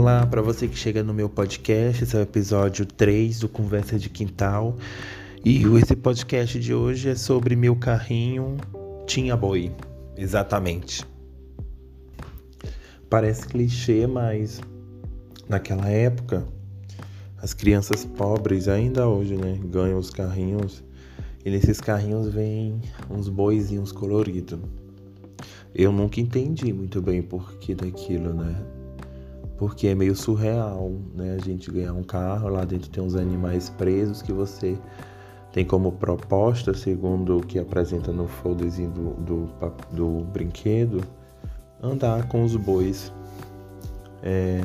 Olá, para você que chega no meu podcast, esse é o episódio 3 do Conversa de Quintal. E esse podcast de hoje é sobre meu carrinho tinha boi. Exatamente. Parece clichê, mas naquela época as crianças pobres ainda hoje, né, ganham os carrinhos e nesses carrinhos vem uns boizinhos coloridos. Eu nunca entendi muito bem o porquê daquilo, né? Porque é meio surreal, né? A gente ganhar um carro, lá dentro tem uns animais presos que você tem como proposta, segundo o que apresenta no folderzinho do, do, do brinquedo, andar com os bois. É,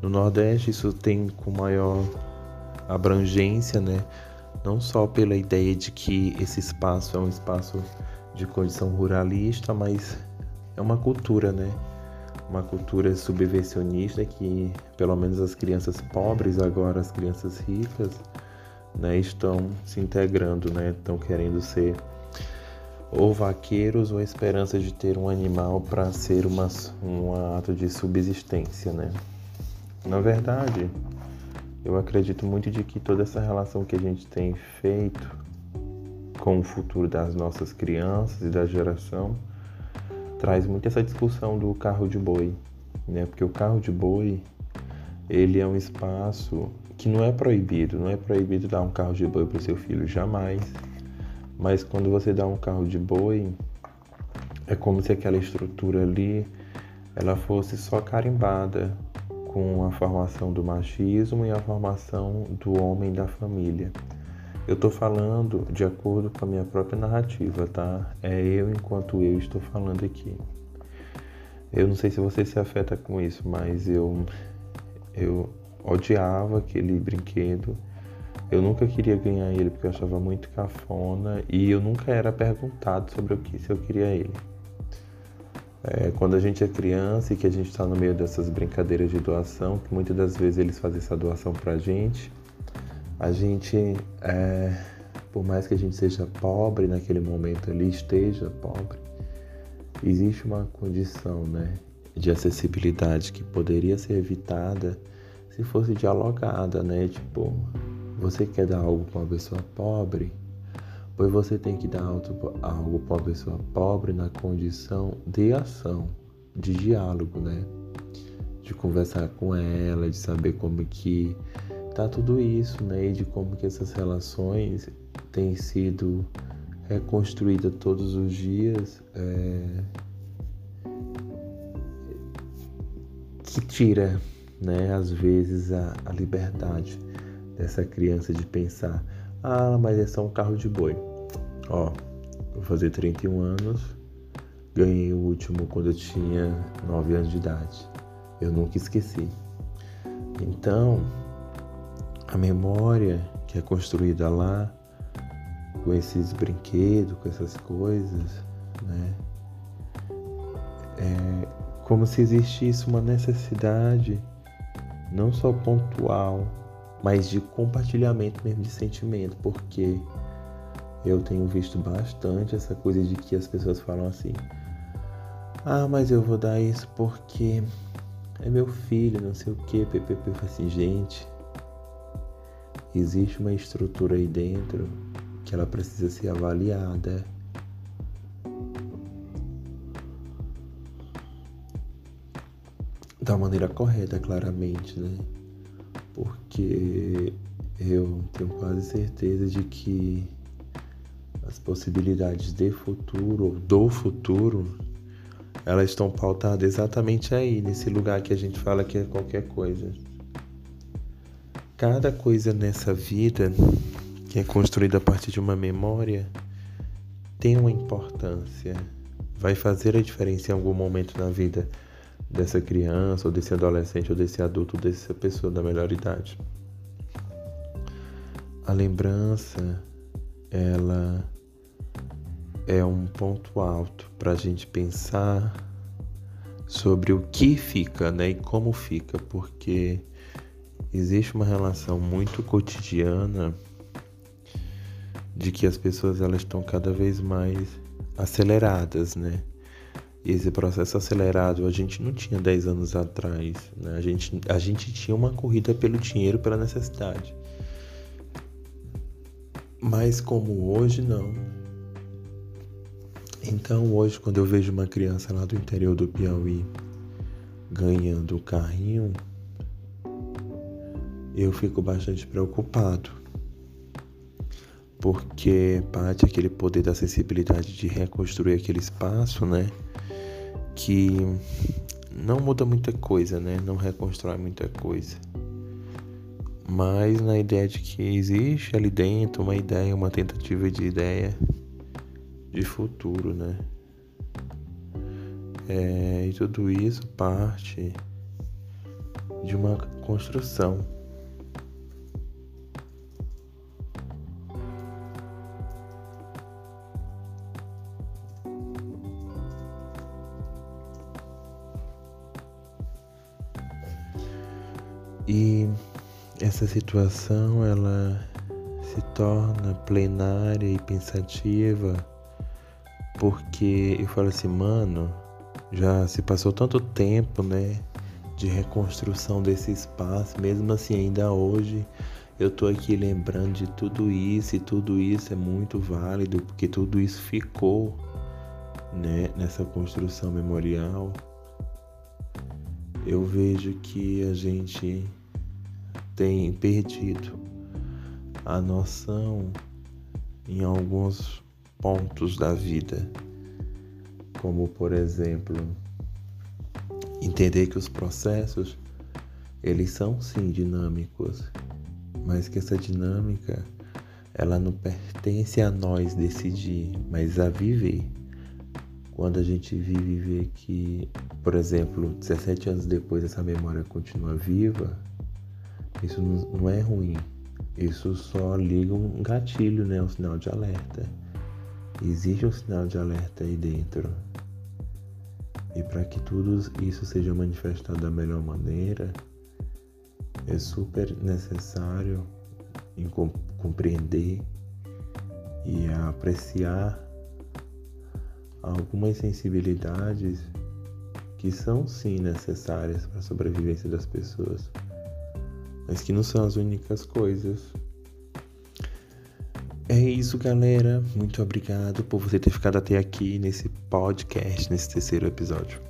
no Nordeste isso tem com maior abrangência, né? Não só pela ideia de que esse espaço é um espaço de condição ruralista, mas é uma cultura, né? Uma cultura subvencionista que, pelo menos as crianças pobres, agora as crianças ricas, né, estão se integrando, né? Estão querendo ser ou vaqueiros ou a esperança de ter um animal para ser uma, um ato de subsistência, né? Na verdade, eu acredito muito de que toda essa relação que a gente tem feito com o futuro das nossas crianças e da geração traz muito essa discussão do carro de boi, né? Porque o carro de boi ele é um espaço que não é proibido, não é proibido dar um carro de boi para o seu filho jamais. Mas quando você dá um carro de boi, é como se aquela estrutura ali ela fosse só carimbada com a formação do machismo e a formação do homem da família. Eu estou falando de acordo com a minha própria narrativa, tá? É eu enquanto eu estou falando aqui. Eu não sei se você se afeta com isso, mas eu eu odiava aquele brinquedo. Eu nunca queria ganhar ele porque eu achava muito cafona e eu nunca era perguntado sobre o que se eu queria ele. É, quando a gente é criança e que a gente está no meio dessas brincadeiras de doação, que muitas das vezes eles fazem essa doação pra gente, a gente, é, por mais que a gente seja pobre naquele momento ali, esteja pobre, existe uma condição, né, de acessibilidade que poderia ser evitada se fosse dialogada, né? Tipo, você quer dar algo para uma pessoa pobre, pois você tem que dar algo para uma pessoa pobre na condição de ação, de diálogo, né? De conversar com ela, de saber como que tá tudo isso, né? E de como que essas relações têm sido reconstruídas todos os dias. É... Que tira né, às vezes a, a liberdade dessa criança de pensar, ah, mas é só um carro de boi. Ó, vou fazer 31 anos, ganhei o último quando eu tinha 9 anos de idade. Eu nunca esqueci. Então, a memória que é construída lá, com esses brinquedos, com essas coisas, né? É como se existisse uma necessidade não só pontual, mas de compartilhamento mesmo de sentimento, porque eu tenho visto bastante essa coisa de que as pessoas falam assim: "Ah, mas eu vou dar isso porque é meu filho, não sei o que, PPP, assim, gente, existe uma estrutura aí dentro que ela precisa ser avaliada da maneira correta, claramente, né? Porque eu tenho quase certeza de que as possibilidades de futuro do futuro elas estão pautadas exatamente aí, nesse lugar que a gente fala que é qualquer coisa. Cada coisa nessa vida que é construída a partir de uma memória tem uma importância, vai fazer a diferença em algum momento na vida dessa criança, ou desse adolescente, ou desse adulto, ou dessa pessoa da melhor idade. A lembrança, ela é um ponto alto para a gente pensar sobre o que fica, né, e como fica, porque existe uma relação muito cotidiana de que as pessoas elas estão cada vez mais aceleradas, né? E esse processo acelerado a gente não tinha 10 anos atrás. Né? A, gente, a gente tinha uma corrida pelo dinheiro, pela necessidade. Mas como hoje, não. Então hoje, quando eu vejo uma criança lá do interior do Piauí ganhando o carrinho, eu fico bastante preocupado. Porque parte aquele poder da acessibilidade de reconstruir aquele espaço, né? que não muda muita coisa, né? Não reconstrói muita coisa. Mas na ideia de que existe ali dentro uma ideia, uma tentativa de ideia de futuro, né? É, e tudo isso parte de uma construção Essa situação ela se torna plenária e pensativa porque eu falo assim, mano, já se passou tanto tempo, né, de reconstrução desse espaço, mesmo assim ainda hoje eu tô aqui lembrando de tudo isso e tudo isso é muito válido porque tudo isso ficou, né, nessa construção memorial. Eu vejo que a gente tem perdido a noção em alguns pontos da vida, como por exemplo, entender que os processos eles são sim dinâmicos, mas que essa dinâmica ela não pertence a nós decidir, mas a viver. Quando a gente vive e vê que, por exemplo, 17 anos depois essa memória continua viva, isso não é ruim. Isso só liga um gatilho, né? Um sinal de alerta. Existe um sinal de alerta aí dentro. E para que tudo isso seja manifestado da melhor maneira, é super necessário compreender e apreciar algumas sensibilidades que são sim necessárias para a sobrevivência das pessoas, mas que não são as únicas coisas. É isso, galera. Muito obrigado por você ter ficado até aqui nesse podcast, nesse terceiro episódio.